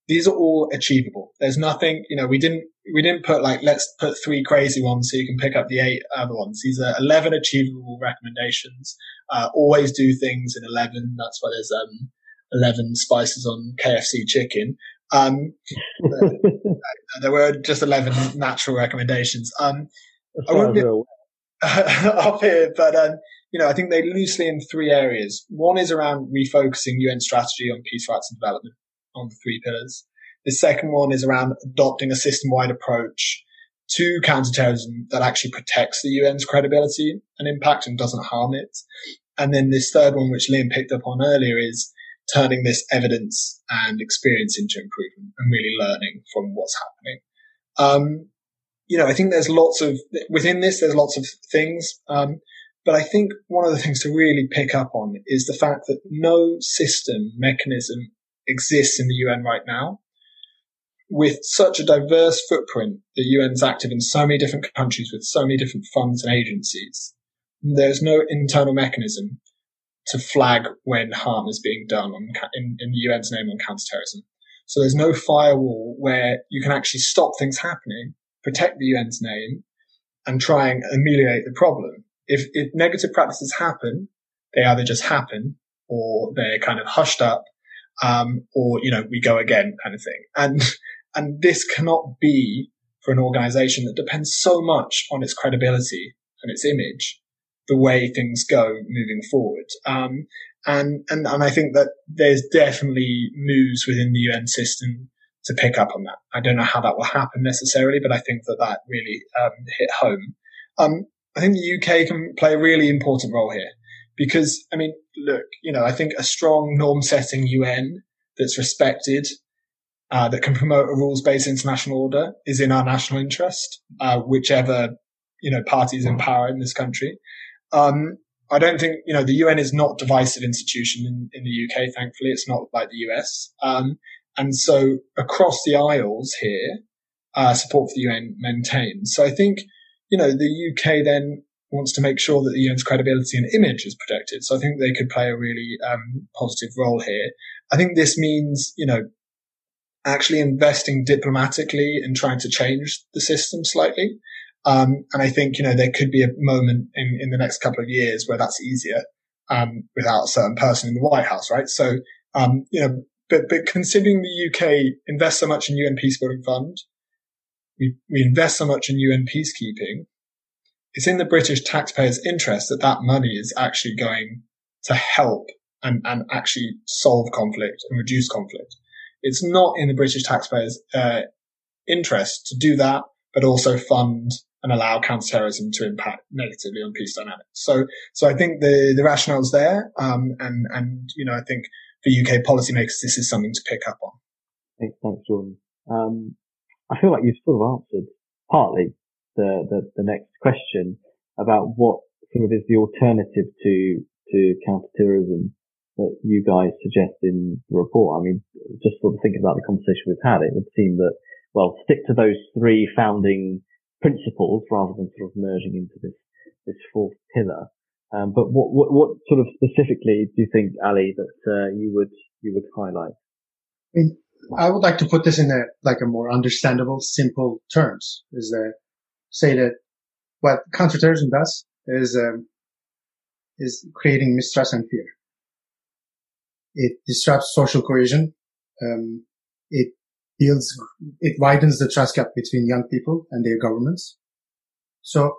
These are all achievable. There's nothing, you know, we didn't, we didn't put like, let's put three crazy ones so you can pick up the eight other ones. These are 11 achievable recommendations. Uh, always do things in 11. That's why there's, um, 11 spices on KFC chicken. Um, there were just 11 natural recommendations. Um, I won't be up here, but, um, you know, I think they loosely in three areas. One is around refocusing UN strategy on peace, rights and development on the three pillars. The second one is around adopting a system-wide approach to counterterrorism that actually protects the UN's credibility and impact and doesn't harm it. And then this third one, which Liam picked up on earlier, is turning this evidence and experience into improvement and really learning from what's happening. Um, you know, I think there's lots of within this. There's lots of things, um, but I think one of the things to really pick up on is the fact that no system mechanism exists in the UN right now. With such a diverse footprint, the UN's active in so many different countries with so many different funds and agencies. There's no internal mechanism to flag when harm is being done on, in, in the UN's name on counterterrorism. So there's no firewall where you can actually stop things happening, protect the UN's name, and try and ameliorate the problem. If, if negative practices happen, they either just happen or they're kind of hushed up, um, or, you know, we go again kind of thing. And, and this cannot be for an organization that depends so much on its credibility and its image the way things go moving forward. Um, and, and, and I think that there's definitely moves within the UN system to pick up on that. I don't know how that will happen necessarily, but I think that that really um, hit home. Um, I think the UK can play a really important role here because, I mean, look, you know, I think a strong norm setting UN that's respected, uh, that can promote a rules based international order is in our national interest, uh, whichever, you know, parties in power in this country. Um, I don't think, you know, the UN is not divisive institution in, in the UK, thankfully. It's not like the US. Um, and so across the aisles here, uh, support for the UN maintains. So I think, you know, the UK then wants to make sure that the UN's credibility and image is protected. So I think they could play a really um, positive role here. I think this means, you know, actually investing diplomatically and trying to change the system slightly. Um, and I think, you know, there could be a moment in, in the next couple of years where that's easier, um, without a certain person in the White House, right? So, um, you know, but, but considering the UK invests so much in UN Peacebuilding Fund, we, we invest so much in UN peacekeeping, it's in the British taxpayers' interest that that money is actually going to help and, and actually solve conflict and reduce conflict. It's not in the British taxpayers' uh, interest to do that, but also fund and allow counterterrorism to impact negatively on peace dynamics. So, so I think the, the rationale's there. Um, and, and, you know, I think for UK policymakers, this is something to pick up on.
Thanks, thanks, Jordan. Um, I feel like you've sort of answered partly the, the, the next question about what sort of is the alternative to, to counterterrorism that you guys suggest in the report. I mean, just sort of thinking about the conversation we've had, it would seem that, well, stick to those three founding principles rather than sort of merging into this this fourth pillar. Um, but what, what, what sort of specifically do you think, Ali, that uh, you would you would highlight?
I mean, I would like to put this in a like a more understandable, simple terms. Is that say that what counterterrorism does is um, is creating mistrust and fear. It disrupts social cohesion. Um, it it widens the trust gap between young people and their governments. So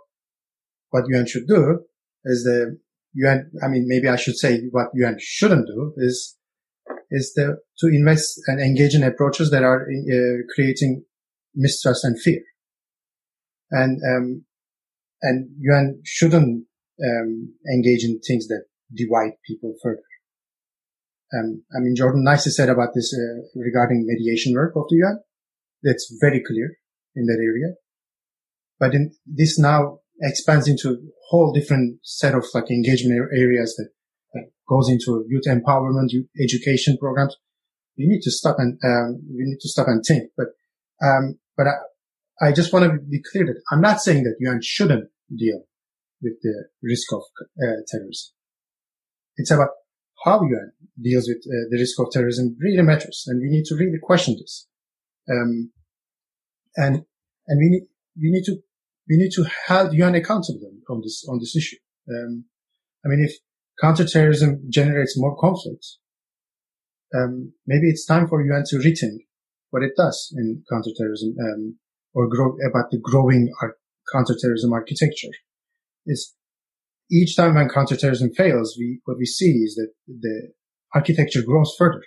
what UN should do is the UN, I mean, maybe I should say what UN shouldn't do is, is the, to invest and engage in approaches that are uh, creating mistrust and fear. And, um, and UN shouldn't, um, engage in things that divide people further. Um, I mean, Jordan nicely said about this uh, regarding mediation work of the UN. that's very clear in that area. But in, this now expands into a whole different set of like engagement areas that, that goes into youth empowerment, youth education programs. We need to stop and um, we need to stop and think. But um, but I, I just want to be clear that I'm not saying that UN shouldn't deal with the risk of uh, terrorism. It's about how UN deals with uh, the risk of terrorism really matters, and we need to really question this. Um, and and we need we need to we need to hold UN accountable on this on this issue. Um, I mean, if counterterrorism generates more conflicts, um, maybe it's time for UN to rethink what it does in counterterrorism um, or grow about the growing ar- counterterrorism architecture. Is each time when counterterrorism fails, we what we see is that the architecture grows further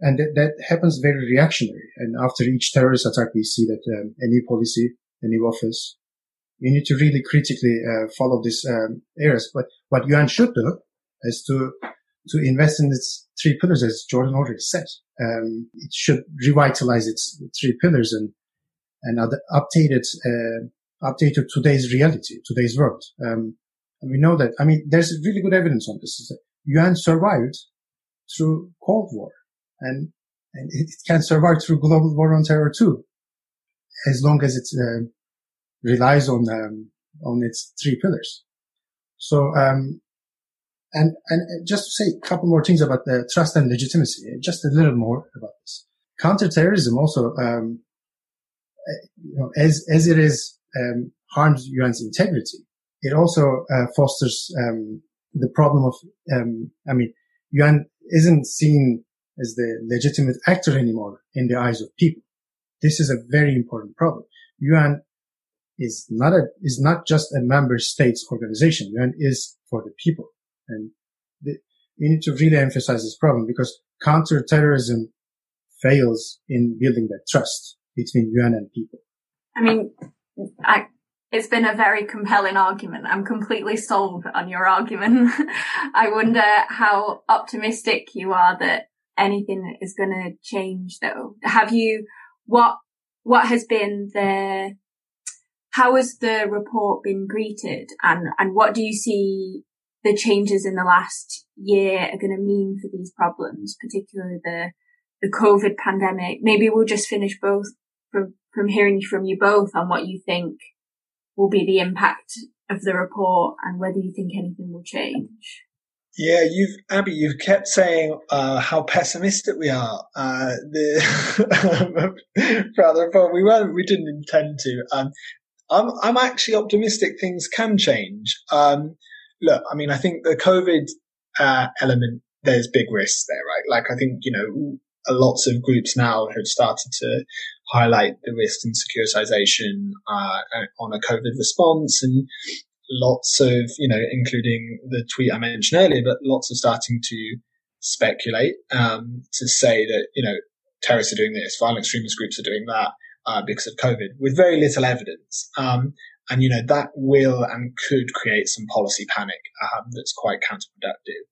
and that, that, happens very reactionary. And after each terrorist attack, we see that um, a new policy, a new office. We need to really critically uh, follow these um, areas. But what UN should do is to to invest in its three pillars, as Jordan already said. Um, it should revitalize its three pillars and and update it uh, to today's reality, today's world. Um, we know that. I mean, there's really good evidence on this. UN survived through Cold War and, and it can survive through global war on terror too, as long as it uh, relies on um, on its three pillars. So, um, and and just to say a couple more things about the trust and legitimacy, just a little more about this. Counterterrorism also, um, you know, as as it is um, harms UN's integrity, it also uh, fosters um, the problem of, um, I mean, UN isn't seen as the legitimate actor anymore in the eyes of people. This is a very important problem. UN is not a, is not just a member states organization. UN is for the people. And the, we need to really emphasize this problem because counterterrorism fails in building that trust between UN and people.
I mean, I, it's been a very compelling argument. I'm completely sold on your argument. I wonder how optimistic you are that anything is going to change though. Have you, what, what has been the, how has the report been greeted and, and what do you see the changes in the last year are going to mean for these problems, particularly the, the COVID pandemic? Maybe we'll just finish both from, from hearing from you both on what you think will be the impact of the report and whether you think anything will change.
Yeah, you've Abby, you've kept saying uh, how pessimistic we are. Uh, the rather, but we weren't. We didn't intend to. Um, I'm I'm actually optimistic. Things can change. Um, look, I mean, I think the COVID uh, element there's big risks there, right? Like, I think you know, lots of groups now have started to highlight the risk in securitization uh, on a COVID response and lots of, you know, including the tweet I mentioned earlier, but lots of starting to speculate um, to say that, you know, terrorists are doing this, violent extremist groups are doing that uh, because of COVID with very little evidence. Um, and, you know, that will and could create some policy panic um, that's quite counterproductive.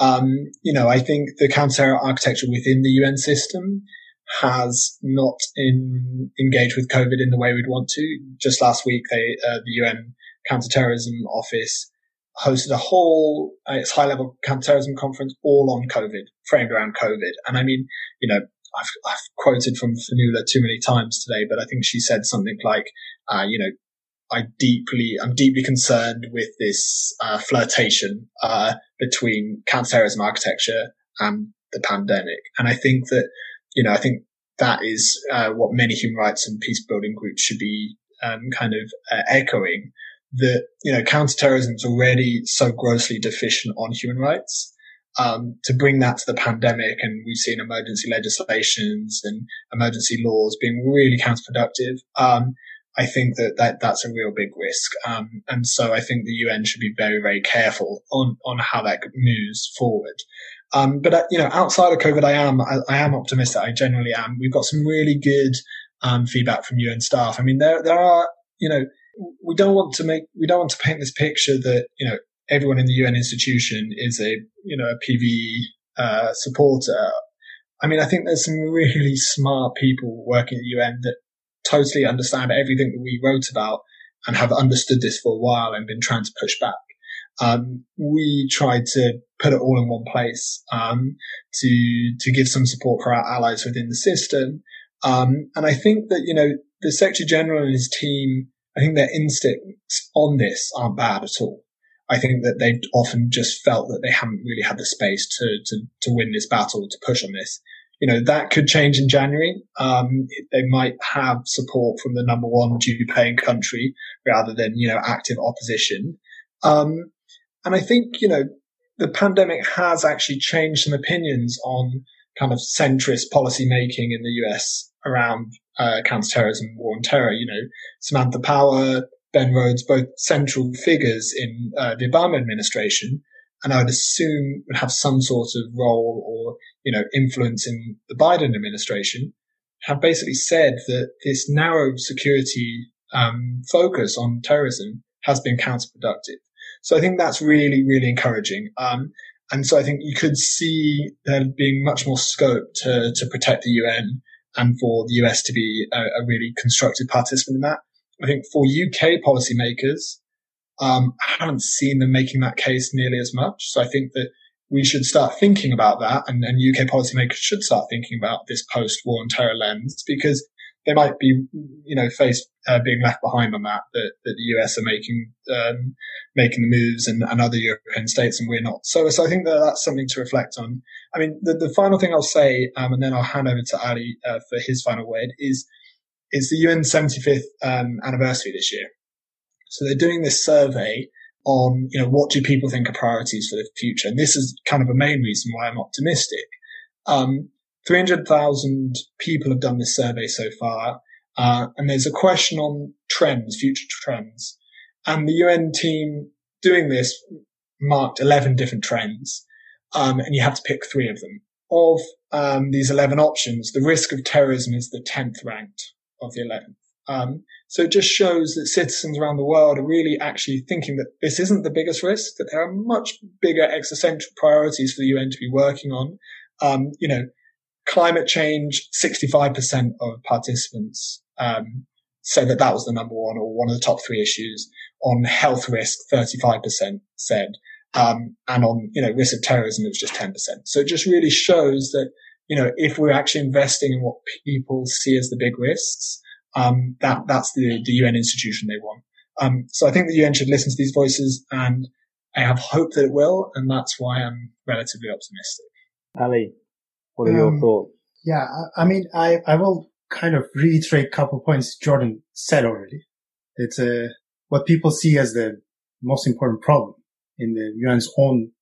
Um, you know, I think the counter architecture within the UN system has not in, engaged with COVID in the way we'd want to. Just last week, they, uh, the UN counterterrorism office hosted a whole uh, its high level counterterrorism conference all on COVID, framed around COVID. And I mean, you know, I've, I've quoted from Fionnuala too many times today, but I think she said something like, uh, you know, I deeply, I'm deeply concerned with this uh, flirtation uh, between counterterrorism architecture and the pandemic. And I think that, you know, I think that is uh, what many human rights and peace building groups should be um, kind of uh, echoing that, you know, counterterrorism is already so grossly deficient on human rights. Um, to bring that to the pandemic and we've seen emergency legislations and emergency laws being really counterproductive. Um, I think that, that that's a real big risk. Um, and so I think the UN should be very, very careful on, on how that moves forward. Um, but, uh, you know, outside of COVID, I am, I, I, am optimistic. I generally am. We've got some really good, um, feedback from UN staff. I mean, there, there are, you know, we don't want to make, we don't want to paint this picture that, you know, everyone in the UN institution is a, you know, a PV, uh, supporter. I mean, I think there's some really smart people working at the UN that totally understand everything that we wrote about and have understood this for a while and been trying to push back. Um, we tried to put it all in one place um, to to give some support for our allies within the system. Um, and I think that you know the Secretary General and his team, I think their instincts on this aren't bad at all. I think that they've often just felt that they haven't really had the space to to to win this battle to push on this. You know that could change in January. Um, they might have support from the number one due paying country rather than you know active opposition. Um, and I think, you know, the pandemic has actually changed some opinions on kind of centrist policy making in the US around uh, counterterrorism, war on terror. You know, Samantha Power, Ben Rhodes, both central figures in uh, the Obama administration, and I would assume would have some sort of role or you know influence in the Biden administration, have basically said that this narrow security um, focus on terrorism has been counterproductive. So I think that's really, really encouraging. Um, and so I think you could see there being much more scope to, to protect the UN and for the US to be a, a really constructive participant in that. I think for UK policymakers, um, I haven't seen them making that case nearly as much. So I think that we should start thinking about that and, and UK policymakers should start thinking about this post-war on terror lens because they might be, you know, face uh, being left behind on that, that, that the US are making, um, making the moves and, and, other European states and we're not. So, so I think that that's something to reflect on. I mean, the, the final thing I'll say, um, and then I'll hand over to Ali, uh, for his final word is, is the UN 75th, um, anniversary this year. So they're doing this survey on, you know, what do people think are priorities for the future? And this is kind of a main reason why I'm optimistic. Um, 300,000 people have done this survey so far. Uh, and there's a question on trends, future trends. And the UN team doing this marked 11 different trends. Um, and you have to pick three of them. Of um, these 11 options, the risk of terrorism is the 10th ranked of the 11th. Um, so it just shows that citizens around the world are really actually thinking that this isn't the biggest risk, that there are much bigger existential priorities for the UN to be working on. Um, you know, climate change, 65% of participants um, said that that was the number one or one of the top three issues. On health risk, 35% said, um, and on you know risk of terrorism, it was just 10%. So it just really shows that you know if we're actually investing in what people see as the big risks, um, that that's the the UN institution they want. Um, so I think the UN should listen to these voices, and I have hope that it will, and that's why I'm relatively optimistic.
Ali, what are your um, thoughts?
Yeah, I, I, mean, I, I will kind of reiterate a couple points Jordan said already. It's uh, what people see as the most important problem in the UN's own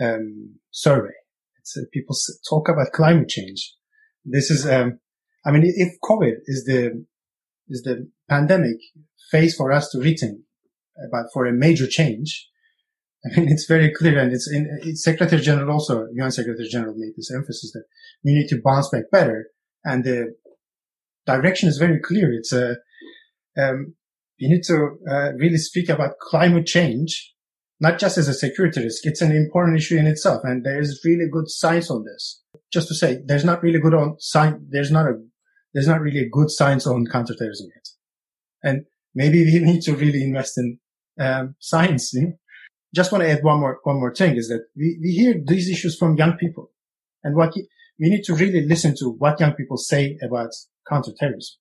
um, survey. It's uh, people talk about climate change. This is, um, I mean, if COVID is the is the pandemic phase for us to rethink about for a major change, I mean, it's very clear, and it's in it's Secretary General also, UN Secretary General made this emphasis that we need to bounce back better, and the direction is very clear. It's a um, you need to uh, really speak about climate change, not just as a security risk. It's an important issue in itself, and there is really good science on this. Just to say, there's not really good on science. There's not a there's not really good science on counterterrorism yet, and maybe we need to really invest in um, science. You know? Just want to add one more, one more thing is that we, we hear these issues from young people and what we need to really listen to what young people say about counterterrorism.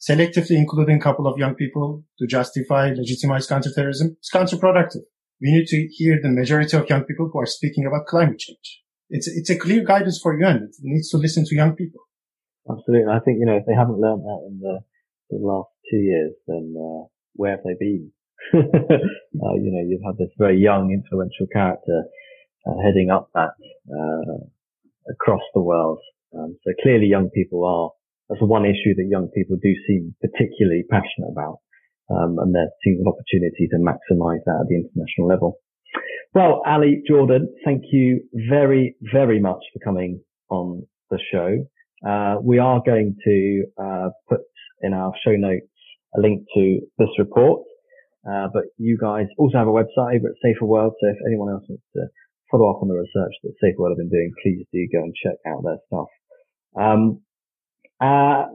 Selectively including a couple of young people to justify, legitimize counterterrorism is counterproductive. We need to hear the majority of young people who are speaking about climate change. It's, it's a clear guidance for UN. It needs to listen to young people.
Absolutely. I think, you know, if they haven't learned that in the, the last two years, then, uh, where have they been? uh, you know, you've had this very young, influential character uh, heading up that uh, across the world. Um, so clearly, young people are that's one issue that young people do seem particularly passionate about, um, and there seems an opportunity to maximise that at the international level. Well, Ali Jordan, thank you very, very much for coming on the show. Uh, we are going to uh, put in our show notes a link to this report uh, but you guys also have a website over at Saferworld. So if anyone else wants to follow up on the research that Saferworld have been doing, please do go and check out their stuff. Um, Uh,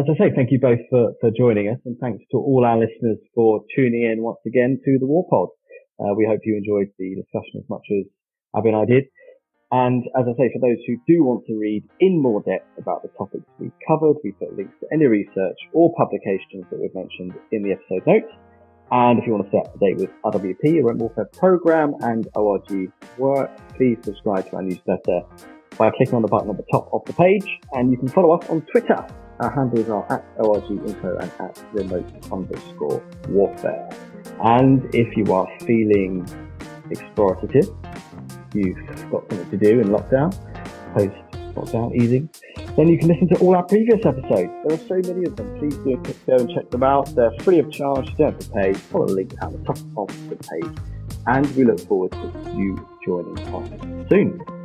as I say, thank you both for, for joining us and thanks to all our listeners for tuning in once again to the War Pod. Uh, we hope you enjoyed the discussion as much as Abby and I did. And as I say, for those who do want to read in more depth about the topics we covered, we put links to any research or publications that we've mentioned in the episode notes. And if you want to stay up to date with RWP, Remote Warfare Program and ORG work, please subscribe to our newsletter by clicking on the button at the top of the page. And you can follow us on Twitter. Our handles are at ORG Info and at remote underscore warfare. And if you are feeling explorative, you've got something to do in lockdown, post lockdown easing, then you can listen to all our previous episodes. There are so many of them. Please do go and check them out. They're free of charge. You don't have to pay. Follow the link at the top of the page. And we look forward to you joining us soon.